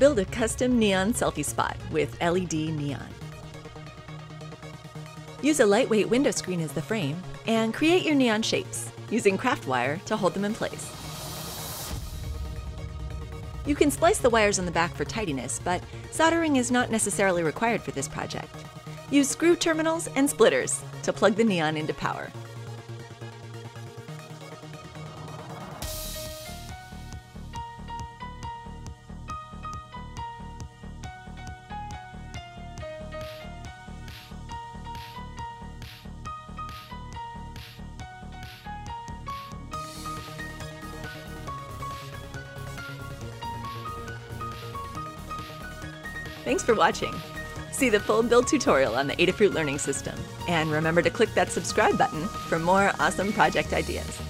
Build a custom neon selfie spot with LED neon. Use a lightweight window screen as the frame and create your neon shapes using craft wire to hold them in place. You can splice the wires on the back for tidiness, but soldering is not necessarily required for this project. Use screw terminals and splitters to plug the neon into power. Thanks for watching. See the full build tutorial on the Adafruit Learning System. And remember to click that subscribe button for more awesome project ideas.